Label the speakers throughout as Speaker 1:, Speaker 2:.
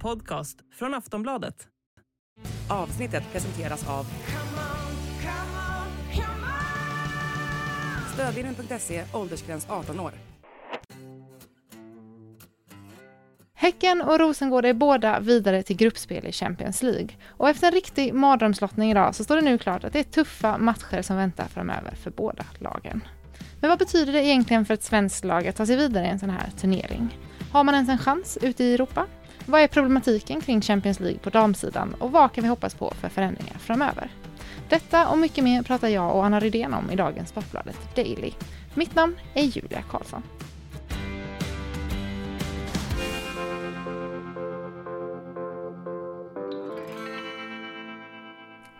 Speaker 1: podcast från Aftonbladet.
Speaker 2: Avsnittet presenteras av Stödvinnen.se, åldersgräns 18 år.
Speaker 3: Häcken och Rosengård är båda vidare till gruppspel i Champions League. Och efter en riktig mardrömslottning idag så står det nu klart att det är tuffa matcher som väntar framöver för båda lagen. Men vad betyder det egentligen för ett svenskt lag att ta sig vidare i en sån här turnering? Har man ens en chans ute i Europa? Vad är problematiken kring Champions League på damsidan och vad kan vi hoppas på för förändringar framöver? Detta och mycket mer pratar jag och Anna Rydén om i dagens Sportbladet Daily. Mitt namn är Julia Karlsson.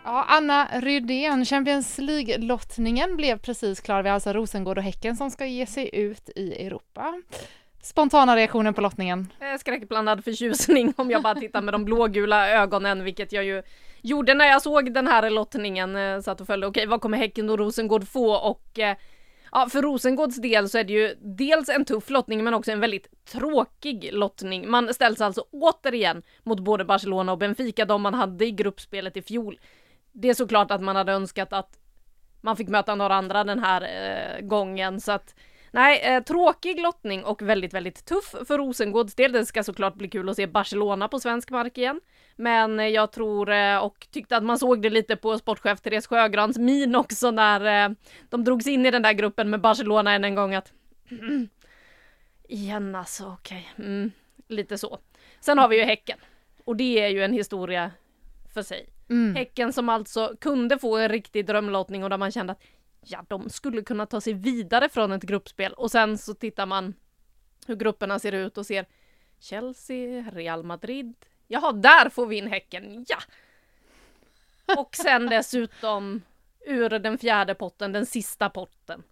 Speaker 3: Ja, Anna Rydén, Champions League-lottningen blev precis klar. Vi har alltså Rosengård och Häcken som ska ge sig ut i Europa. Spontana reaktioner på lottningen?
Speaker 4: Skräckblandad förtjusning om jag bara tittar med de blågula ögonen, vilket jag ju gjorde när jag såg den här lottningen. Eh, satt och följde, okej, okay, vad kommer Häcken och Rosengård få? Och eh, ja, för Rosengårds del så är det ju dels en tuff lottning, men också en väldigt tråkig lottning. Man ställs alltså återigen mot både Barcelona och Benfica, de man hade i gruppspelet i fjol. Det är såklart att man hade önskat att man fick möta några andra den här eh, gången, så att Nej, eh, tråkig lottning och väldigt, väldigt tuff för Rosengårds del. Det ska såklart bli kul att se Barcelona på svensk mark igen. Men eh, jag tror eh, och tyckte att man såg det lite på sportchef Therese Sjögrans min också när eh, de drogs in i den där gruppen med Barcelona än en gång att mm, igen alltså, okej, okay. mm, lite så. Sen har vi ju Häcken och det är ju en historia för sig. Mm. Häcken som alltså kunde få en riktig drömlottning och där man kände att ja, de skulle kunna ta sig vidare från ett gruppspel och sen så tittar man hur grupperna ser ut och ser Chelsea, Real Madrid. Jaha, där får vi in Häcken, ja! Och sen dessutom ur den fjärde potten, den sista potten,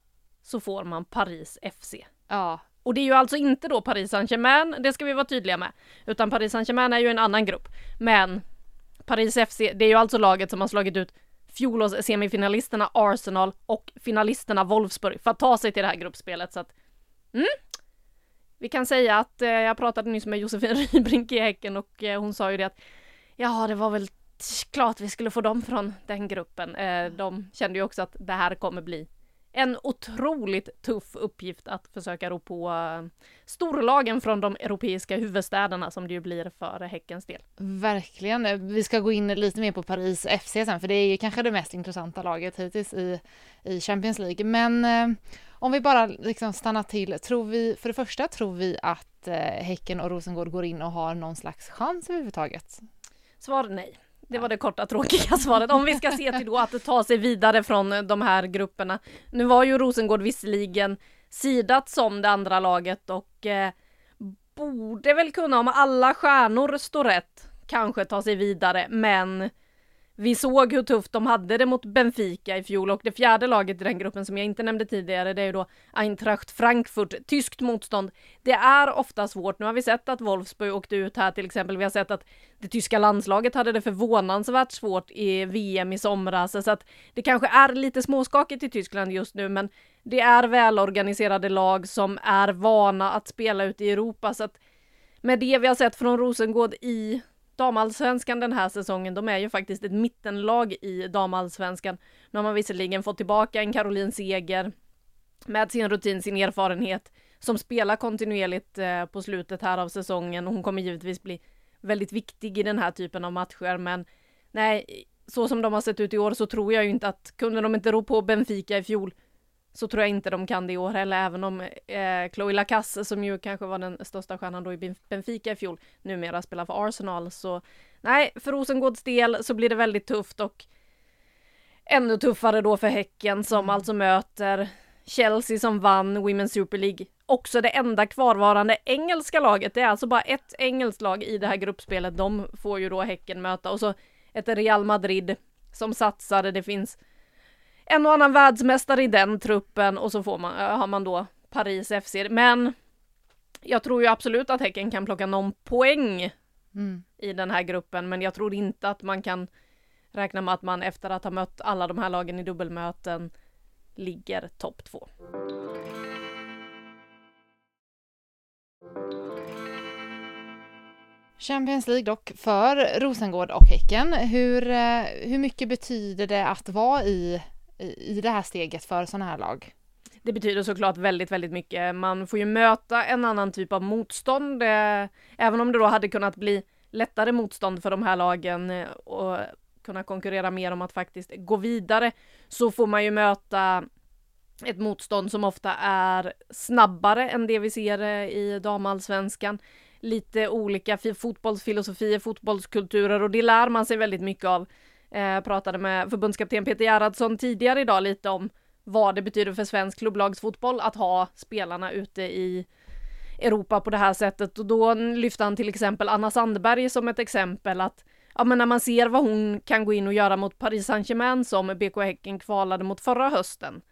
Speaker 4: så får man Paris FC.
Speaker 3: Ja.
Speaker 4: Och det är ju alltså inte då Paris Saint-Germain, det ska vi vara tydliga med, utan Paris Saint-Germain är ju en annan grupp. Men Paris FC, det är ju alltså laget som har slagit ut fjolårs-semifinalisterna Arsenal och finalisterna Wolfsburg för att ta sig till det här gruppspelet. Så att, mm. Vi kan säga att eh, jag pratade nyss med Josefin Rybrink i Häcken och eh, hon sa ju det att ja, det var väl klart vi skulle få dem från den gruppen. Eh, de kände ju också att det här kommer bli en otroligt tuff uppgift att försöka ro på eh, storlagen från de europeiska huvudstäderna som det ju blir för Häckens del.
Speaker 3: Verkligen. Vi ska gå in lite mer på Paris FC sen, för det är ju kanske det mest intressanta laget hittills i, i Champions League. Men eh, om vi bara liksom stannar till, tror vi, för det första tror vi att eh, Häcken och Rosengård går in och har någon slags chans överhuvudtaget?
Speaker 4: Svar nej. Det var det korta tråkiga svaret. Om vi ska se till då att ta sig vidare från eh, de här grupperna. Nu var ju Rosengård visserligen sidat som det andra laget och eh, borde väl kunna, om alla stjärnor står rätt, kanske ta sig vidare, men vi såg hur tufft de hade det mot Benfica i fjol och det fjärde laget i den gruppen som jag inte nämnde tidigare, det är ju då Eintracht Frankfurt, tyskt motstånd. Det är ofta svårt. Nu har vi sett att Wolfsburg åkte ut här till exempel. Vi har sett att det tyska landslaget hade det förvånansvärt svårt i VM i somras, så att det kanske är lite småskakigt i Tyskland just nu, men det är välorganiserade lag som är vana att spela ute i Europa, så att med det vi har sett från Rosengård i damallsvenskan den här säsongen, de är ju faktiskt ett mittenlag i damallsvenskan. Nu har man visserligen fått tillbaka en Caroline Seger med sin rutin, sin erfarenhet, som spelar kontinuerligt eh, på slutet här av säsongen och hon kommer givetvis bli väldigt viktig i den här typen av matcher, men nej, så som de har sett ut i år så tror jag ju inte att kunde de inte ro på Benfica i fjol så tror jag inte de kan det i år heller, även om eh, Chloe Lacasse, som ju kanske var den största stjärnan då i Benfica i fjol, numera spelar för Arsenal. Så nej, för Rosengårds del så blir det väldigt tufft och ännu tuffare då för Häcken som mm. alltså möter Chelsea som vann Women's Super League. Också det enda kvarvarande engelska laget. Det är alltså bara ett engelskt lag i det här gruppspelet. De får ju då Häcken möta och så ett Real Madrid som satsade. Det finns en och annan världsmästare i den truppen och så får man, har man då Paris FC. Men jag tror ju absolut att Häcken kan plocka någon poäng mm. i den här gruppen, men jag tror inte att man kan räkna med att man efter att ha mött alla de här lagen i dubbelmöten ligger topp två.
Speaker 3: Champions League dock för Rosengård och Häcken. Hur, eh, hur mycket betyder det att vara i, i det här steget för sådana här lag?
Speaker 4: Det betyder såklart väldigt, väldigt mycket. Man får ju möta en annan typ av motstånd, eh, även om det då hade kunnat bli lättare motstånd för de här lagen eh, och kunna konkurrera mer om att faktiskt gå vidare, så får man ju möta ett motstånd som ofta är snabbare än det vi ser eh, i damallsvenskan. Lite olika fotbollsfilosofier, fotbollskulturer och det lär man sig väldigt mycket av. Eh, pratade med förbundskapten Peter Gerhardsson tidigare idag lite om vad det betyder för svensk klubblagsfotboll att ha spelarna ute i Europa på det här sättet och då lyfte han till exempel Anna Sandberg som ett exempel att ja, men när man ser vad hon kan gå in och göra mot Paris Saint-Germain som BK Häcken kvalade mot förra hösten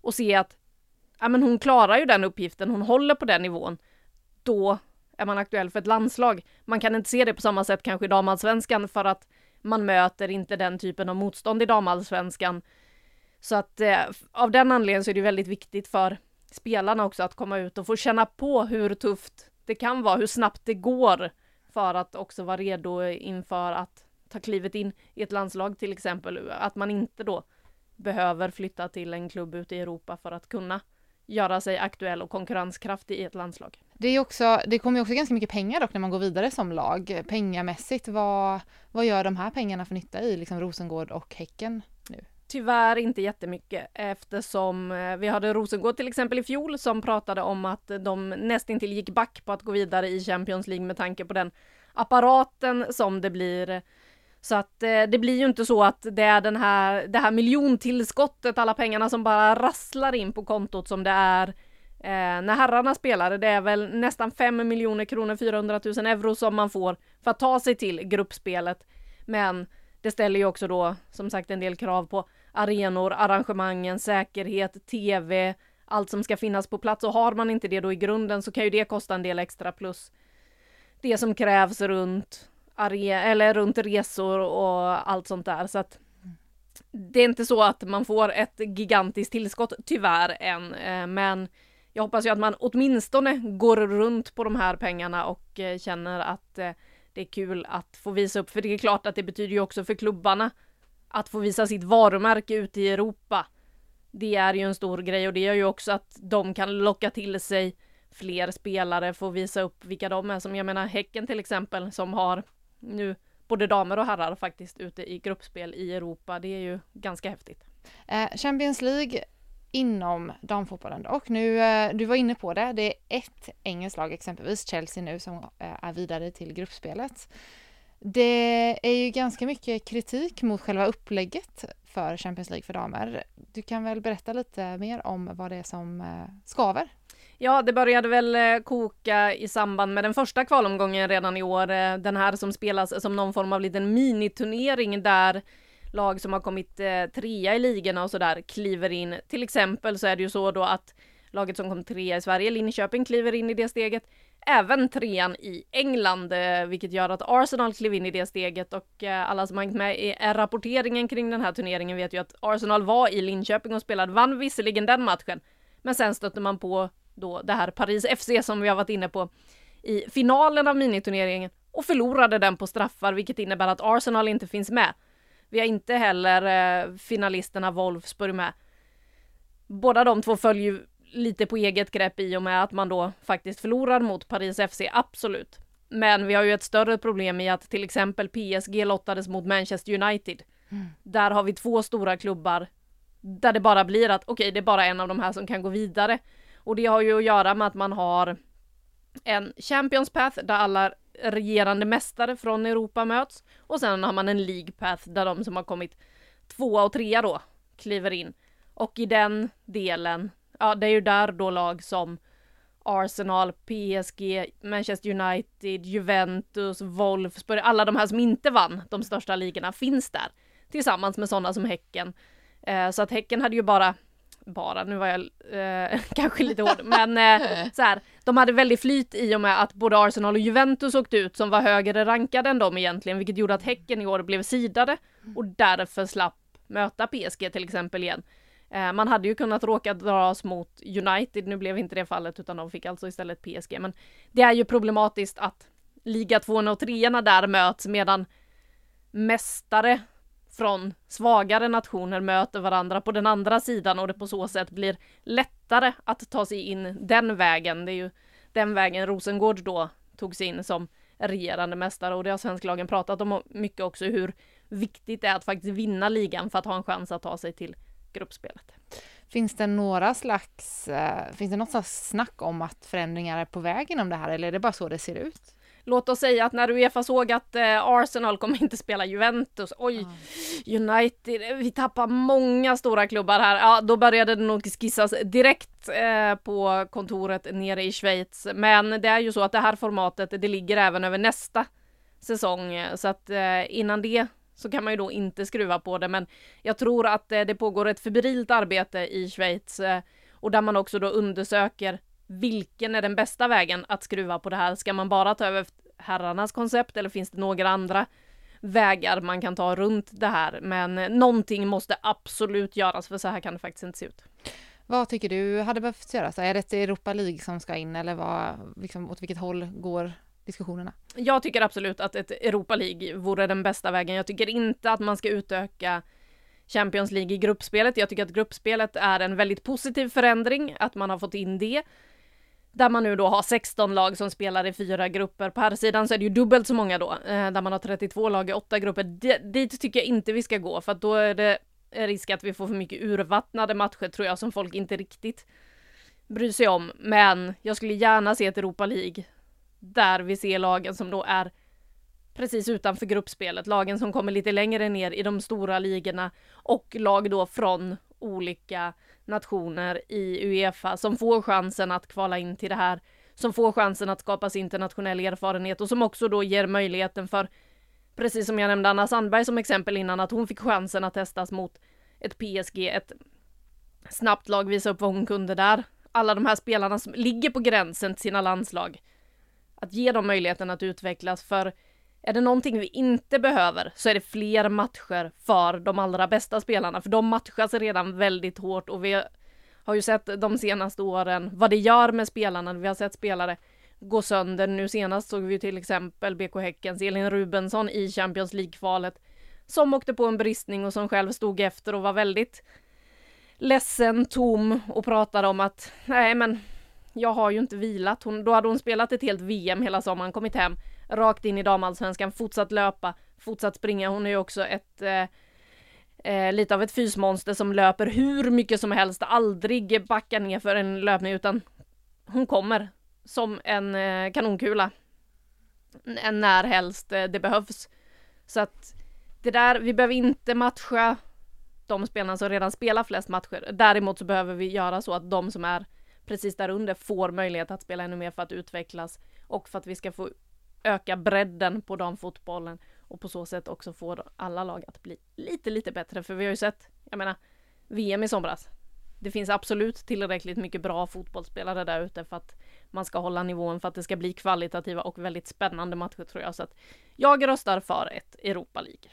Speaker 4: och se att ja, men hon klarar ju den uppgiften, hon håller på den nivån, då är man aktuell för ett landslag. Man kan inte se det på samma sätt kanske i damallsvenskan för att man möter inte den typen av motstånd i damallsvenskan. Så att eh, av den anledningen så är det väldigt viktigt för spelarna också att komma ut och få känna på hur tufft det kan vara, hur snabbt det går för att också vara redo inför att ta klivet in i ett landslag till exempel. Att man inte då behöver flytta till en klubb ute i Europa för att kunna göra sig aktuell och konkurrenskraftig i ett landslag.
Speaker 3: Det, är också, det kommer också ganska mycket pengar dock när man går vidare som lag. Pengamässigt, vad, vad gör de här pengarna för nytta i liksom Rosengård och Häcken nu?
Speaker 4: Tyvärr inte jättemycket eftersom eh, vi hade Rosengård till exempel i fjol som pratade om att de nästintill gick back på att gå vidare i Champions League med tanke på den apparaten som det blir. Så att eh, det blir ju inte så att det är den här, det här miljontillskottet, alla pengarna som bara rasslar in på kontot som det är eh, när herrarna spelar. Det är väl nästan 5 miljoner kronor, 400 000 euro som man får för att ta sig till gruppspelet. Men det ställer ju också då som sagt en del krav på arenor, arrangemangen, säkerhet, tv, allt som ska finnas på plats och har man inte det då i grunden så kan ju det kosta en del extra plus det som krävs runt eller runt resor och allt sånt där så att det är inte så att man får ett gigantiskt tillskott tyvärr än, eh, men jag hoppas ju att man åtminstone går runt på de här pengarna och eh, känner att eh, det är kul att få visa upp, för det är klart att det betyder ju också för klubbarna att få visa sitt varumärke ute i Europa. Det är ju en stor grej och det gör ju också att de kan locka till sig fler spelare, få visa upp vilka de är. Som jag menar Häcken till exempel som har nu både damer och herrar faktiskt ute i gruppspel i Europa. Det är ju ganska häftigt.
Speaker 3: Eh, Champions League inom damfotbollen och nu, eh, du var inne på det, det är ett engelskt lag exempelvis, Chelsea nu, som eh, är vidare till gruppspelet. Det är ju ganska mycket kritik mot själva upplägget för Champions League för damer. Du kan väl berätta lite mer om vad det är som eh, skaver?
Speaker 4: Ja, det började väl koka i samband med den första kvalomgången redan i år. Den här som spelas som någon form av liten miniturnering där lag som har kommit eh, trea i ligorna och sådär kliver in. Till exempel så är det ju så då att laget som kom trea i Sverige, Linköping, kliver in i det steget. Även trean i England, eh, vilket gör att Arsenal klev in i det steget och eh, alla som har hängt med i rapporteringen kring den här turneringen vet ju att Arsenal var i Linköping och spelade, vann visserligen den matchen, men sen stötte man på då det här Paris FC som vi har varit inne på i finalen av miniturneringen och förlorade den på straffar, vilket innebär att Arsenal inte finns med. Vi har inte heller eh, finalisterna Wolfsburg med. Båda de två följer ju lite på eget grepp i och med att man då faktiskt förlorar mot Paris FC, absolut. Men vi har ju ett större problem i att till exempel PSG lottades mot Manchester United. Mm. Där har vi två stora klubbar där det bara blir att okej, okay, det är bara en av de här som kan gå vidare. Och det har ju att göra med att man har en Champions Path där alla regerande mästare från Europa möts och sen har man en League Path där de som har kommit tvåa och trea då kliver in. Och i den delen, ja det är ju där då lag som Arsenal, PSG, Manchester United, Juventus, Wolfsburg, alla de här som inte vann de största ligorna finns där. Tillsammans med sådana som Häcken. Eh, så att Häcken hade ju bara bara, nu var jag eh, kanske lite hård, men eh, så här, de hade väldigt flyt i och med att både Arsenal och Juventus åkte ut som var högre rankade än dem egentligen, vilket gjorde att Häcken i år blev sidade och därför slapp möta PSG till exempel igen. Eh, man hade ju kunnat råka dras mot United, nu blev inte det fallet utan de fick alltså istället PSG, men det är ju problematiskt att liga tvåorna och treorna där möts medan mästare från svagare nationer möter varandra på den andra sidan och det på så sätt blir lättare att ta sig in den vägen. Det är ju den vägen Rosengård då tog sig in som regerande mästare och det har svensklagen pratat om mycket också hur viktigt det är att faktiskt vinna ligan för att ha en chans att ta sig till gruppspelet.
Speaker 3: Finns det några slags, eh, finns det något slags snack om att förändringar är på väg inom det här eller är det bara så det ser ut?
Speaker 4: Låt oss säga att när Uefa såg att eh, Arsenal kommer inte spela Juventus, oj, mm. United, vi tappar många stora klubbar här. Ja, då började det nog skissas direkt eh, på kontoret nere i Schweiz. Men det är ju så att det här formatet, det ligger även över nästa säsong, så att eh, innan det så kan man ju då inte skruva på det. Men jag tror att eh, det pågår ett febrilt arbete i Schweiz eh, och där man också då undersöker vilken är den bästa vägen att skruva på det här? Ska man bara ta över herrarnas koncept eller finns det några andra vägar man kan ta runt det här? Men någonting måste absolut göras för så här kan det faktiskt inte se ut.
Speaker 3: Vad tycker du hade behövt göras? Är det ett Europa League som ska in eller vad, liksom, åt vilket håll går diskussionerna?
Speaker 4: Jag tycker absolut att ett Europa League vore den bästa vägen. Jag tycker inte att man ska utöka Champions League i gruppspelet. Jag tycker att gruppspelet är en väldigt positiv förändring, att man har fått in det. Där man nu då har 16 lag som spelar i fyra grupper. På här sidan så är det ju dubbelt så många då, eh, där man har 32 lag i åtta grupper. D dit tycker jag inte vi ska gå, för att då är det risk att vi får för mycket urvattnade matcher tror jag, som folk inte riktigt bryr sig om. Men jag skulle gärna se ett Europa League där vi ser lagen som då är precis utanför gruppspelet, lagen som kommer lite längre ner i de stora ligorna och lag då från olika nationer i Uefa som får chansen att kvala in till det här, som får chansen att skapa sig internationell erfarenhet och som också då ger möjligheten för, precis som jag nämnde Anna Sandberg som exempel innan, att hon fick chansen att testas mot ett PSG, ett snabbt lag, visa upp vad hon kunde där. Alla de här spelarna som ligger på gränsen till sina landslag. Att ge dem möjligheten att utvecklas, för är det någonting vi inte behöver så är det fler matcher för de allra bästa spelarna, för de matchas redan väldigt hårt och vi har ju sett de senaste åren vad det gör med spelarna. Vi har sett spelare gå sönder. Nu senast såg vi till exempel BK Häckens Elin Rubensson i Champions League-kvalet som åkte på en bristning och som själv stod efter och var väldigt ledsen, tom och pratade om att nej men jag har ju inte vilat. Hon, då hade hon spelat ett helt VM hela sommaren, kommit hem rakt in i damallsvenskan, fortsatt löpa, fortsatt springa. Hon är ju också ett eh, eh, lite av ett fysmonster som löper hur mycket som helst, aldrig backar ner för en löpning utan hon kommer som en eh, kanonkula. När helst eh, det behövs. Så att det där, vi behöver inte matcha de spelarna som redan spelar flest matcher. Däremot så behöver vi göra så att de som är precis där under får möjlighet att spela ännu mer för att utvecklas och för att vi ska få öka bredden på damfotbollen och på så sätt också få alla lag att bli lite, lite bättre. För vi har ju sett, jag menar, VM i somras. Det finns absolut tillräckligt mycket bra fotbollsspelare där ute för att man ska hålla nivån för att det ska bli kvalitativa och väldigt spännande matcher tror jag. Så att jag röstar för ett Europa League.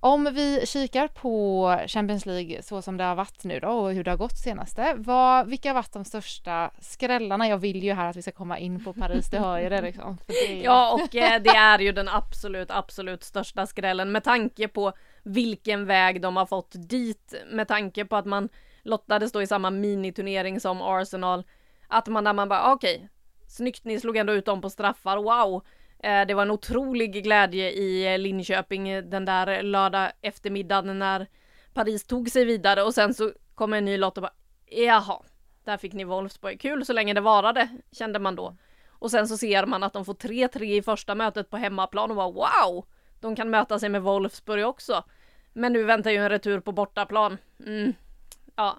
Speaker 3: Om vi kikar på Champions League så som det har varit nu då och hur det har gått senaste. Vad, vilka har varit de största skrällarna? Jag vill ju här att vi ska komma in på Paris, det hör ju det liksom. Det.
Speaker 4: Ja och eh, det är ju den absolut, absolut största skrällen med tanke på vilken väg de har fått dit. Med tanke på att man lottades då i samma miniturnering som Arsenal. Att man där man bara ah, okej, okay, snyggt ni slog ändå ut dem på straffar, wow. Eh, det var en otrolig glädje i eh, Linköping eh, den där lördag eftermiddagen när Paris tog sig vidare och sen så kom en ny lott och bara jaha, där fick ni Wolfsburg. Kul så länge det varade, kände man då. Och sen så ser man att de får 3-3 i första mötet på hemmaplan och bara wow! De kan möta sig med Wolfsburg också. Men nu väntar ju en retur på bortaplan. Mm. Ja,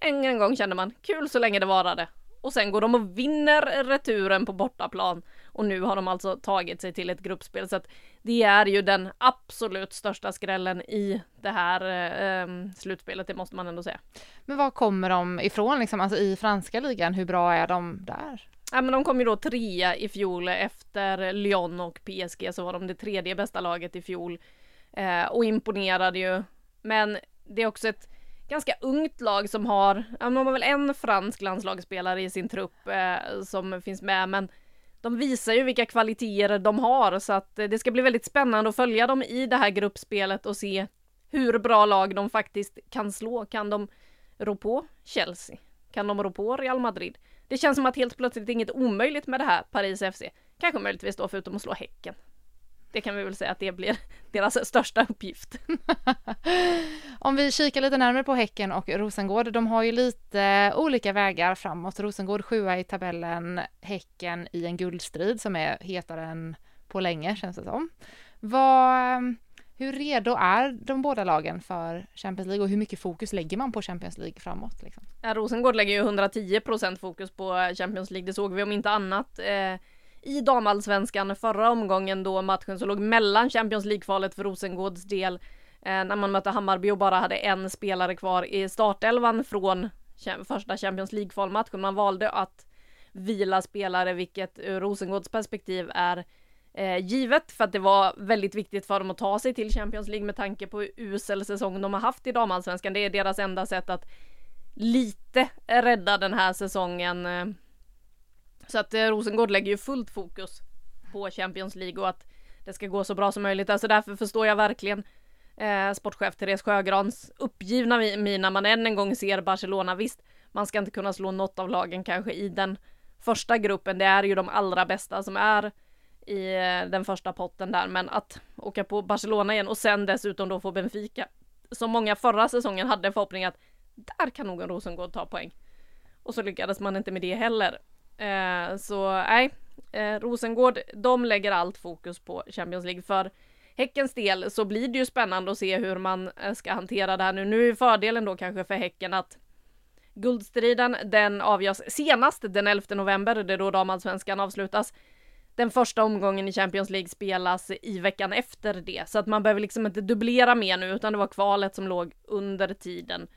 Speaker 4: en, en gång kände man kul så länge det varade. Och sen går de och vinner returen på bortaplan. Och nu har de alltså tagit sig till ett gruppspel. Så att det är ju den absolut största skrällen i det här eh, slutspelet, det måste man ändå säga.
Speaker 3: Men var kommer de ifrån liksom, alltså i franska ligan? Hur bra är de där?
Speaker 4: Ja men de kom ju då trea i fjol efter Lyon och PSG så var de det tredje bästa laget i fjol. Eh, och imponerade ju. Men det är också ett ganska ungt lag som har, ja, de har väl en fransk landslagsspelare i sin trupp eh, som finns med men de visar ju vilka kvaliteter de har så att eh, det ska bli väldigt spännande att följa dem i det här gruppspelet och se hur bra lag de faktiskt kan slå. Kan de rå på Chelsea? Kan de rå på Real Madrid? Det känns som att helt plötsligt inget omöjligt med det här Paris FC. Kanske möjligtvis då förutom att slå Häcken. Det kan vi väl säga att det blir deras största uppgift.
Speaker 3: Om vi kikar lite närmare på Häcken och Rosengård, de har ju lite olika vägar framåt. Rosengård sjua i tabellen, Häcken i en guldstrid som är hetare än på länge känns det som. Vad, hur redo är de båda lagen för Champions League och hur mycket fokus lägger man på Champions League framåt? Liksom?
Speaker 4: Ja, Rosengård lägger ju 110% fokus på Champions League, det såg vi om inte annat eh, i damallsvenskan förra omgången då matchen som låg mellan Champions League-kvalet för Rosengårds del eh, när man mötte Hammarby och bara hade en spelare kvar i startelvan från första Champions League-kvalmatchen. Man valde att vila spelare, vilket ur Rosengårds perspektiv är eh, givet för att det var väldigt viktigt för dem att ta sig till Champions League med tanke på hur usel säsong de har haft i damallsvenskan. Det är deras enda sätt att lite rädda den här säsongen. Eh. Så att eh, Rosengård lägger ju fullt fokus på Champions League och att det ska gå så bra som möjligt. Alltså därför förstår jag verkligen eh, sportchef Therese Sjögrans uppgivna min när man än en gång ser Barcelona. Visst, man ska inte kunna slå något av lagen kanske i den första gruppen. Det är ju de allra bästa som är i eh, den första potten där, men att åka på Barcelona igen och sen dessutom då få Benfica. Som många förra säsongen hade förhoppning att där kan nog en Rosengård ta poäng. Och så lyckades man inte med det heller. Eh, så nej, eh, Rosengård, de lägger allt fokus på Champions League. För Häckens del så blir det ju spännande att se hur man eh, ska hantera det här nu. Nu är fördelen då kanske för Häcken att guldstriden den avgörs senast den 11 november, det är då damallsvenskan avslutas. Den första omgången i Champions League spelas i veckan efter det, så att man behöver liksom inte dubblera mer nu, utan det var kvalet som låg under tiden.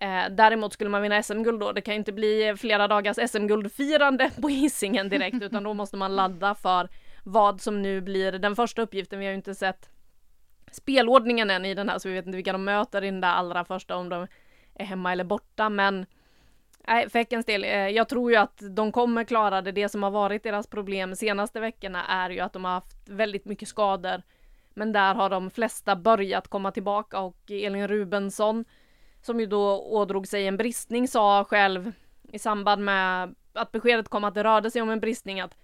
Speaker 4: Eh, däremot skulle man vinna SM-guld då, det kan ju inte bli flera dagars SM-guldfirande på Hisingen direkt, utan då måste man ladda för vad som nu blir den första uppgiften. Vi har ju inte sett spelordningen än i den här, så vi vet inte vilka de möter i den där allra första, om de är hemma eller borta, men Nej, för Häckens del, eh, jag tror ju att de kommer klara det. Det som har varit deras problem senaste veckorna är ju att de har haft väldigt mycket skador. Men där har de flesta börjat komma tillbaka och Elin Rubensson som ju då ådrog sig en bristning, sa själv i samband med att beskedet kom att det rörde sig om en bristning att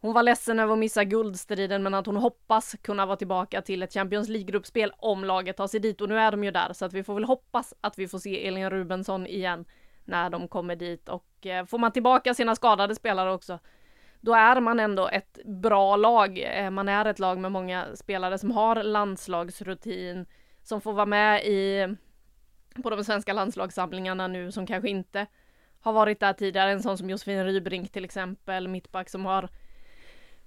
Speaker 4: hon var ledsen över att missa guldstriden men att hon hoppas kunna vara tillbaka till ett Champions League-gruppspel om laget tar sig dit och nu är de ju där så att vi får väl hoppas att vi får se Elin Rubensson igen när de kommer dit och eh, får man tillbaka sina skadade spelare också då är man ändå ett bra lag. Eh, man är ett lag med många spelare som har landslagsrutin, som får vara med i på de svenska landslagssamlingarna nu som kanske inte har varit där tidigare. En sån som Josefin Rybrink till exempel, mittback som har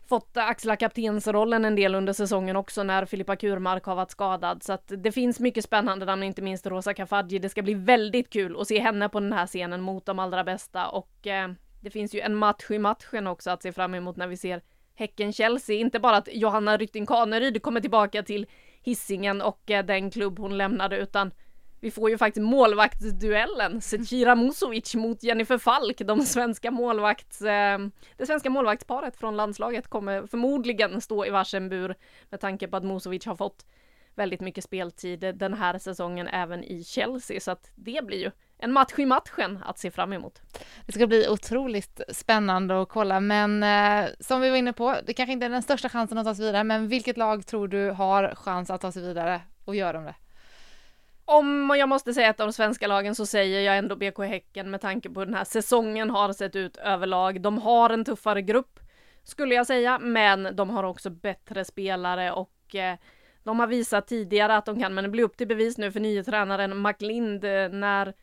Speaker 4: fått axla kaptensrollen en del under säsongen också när Filippa Kurmark har varit skadad. Så att det finns mycket spännande namn, inte minst Rosa Kafaji. Det ska bli väldigt kul att se henne på den här scenen mot de allra bästa och eh, det finns ju en match i matchen också att se fram emot när vi ser Häcken-Chelsea. Inte bara att Johanna Rytting Kaneryd kommer tillbaka till hissingen och eh, den klubb hon lämnade utan vi får ju faktiskt målvaktsduellen, Zecira Musovic mot Jennifer Falk, de svenska målvakts, eh, det svenska målvaktsparet från landslaget kommer förmodligen stå i varsin bur med tanke på att Musovic har fått väldigt mycket speltid den här säsongen även i Chelsea, så att det blir ju en match i matchen att se fram emot.
Speaker 3: Det ska bli otroligt spännande att kolla, men eh, som vi var inne på, det kanske inte är den största chansen att ta sig vidare, men vilket lag tror du har chans att ta sig vidare och gör de det?
Speaker 4: Om jag måste säga ett av de svenska lagen så säger jag ändå BK Häcken med tanke på hur den här säsongen har sett ut överlag. De har en tuffare grupp skulle jag säga, men de har också bättre spelare och eh, de har visat tidigare att de kan, men det blir upp till bevis nu för nye tränaren McLind eh, när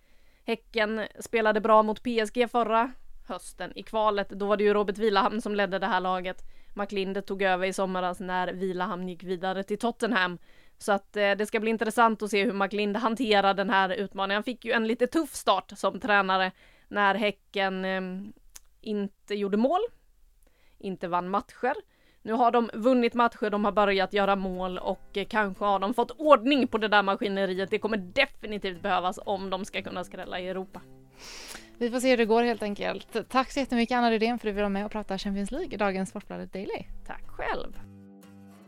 Speaker 4: Häcken spelade bra mot PSG förra hösten i kvalet. Då var det ju Robert Vilahamn som ledde det här laget. McLind tog över i somras när Vilahamn gick vidare till Tottenham. Så att eh, det ska bli intressant att se hur McLind hanterar den här utmaningen. Han fick ju en lite tuff start som tränare när Häcken eh, inte gjorde mål, inte vann matcher. Nu har de vunnit matcher, de har börjat göra mål och eh, kanske har de fått ordning på det där maskineriet. Det kommer definitivt behövas om de ska kunna skrälla i Europa.
Speaker 3: Vi får se hur det går helt enkelt. Tack så jättemycket Anna Rydén för att du vill vara med och prata Champions League i dagens Sportbladet Daily.
Speaker 4: Tack själv!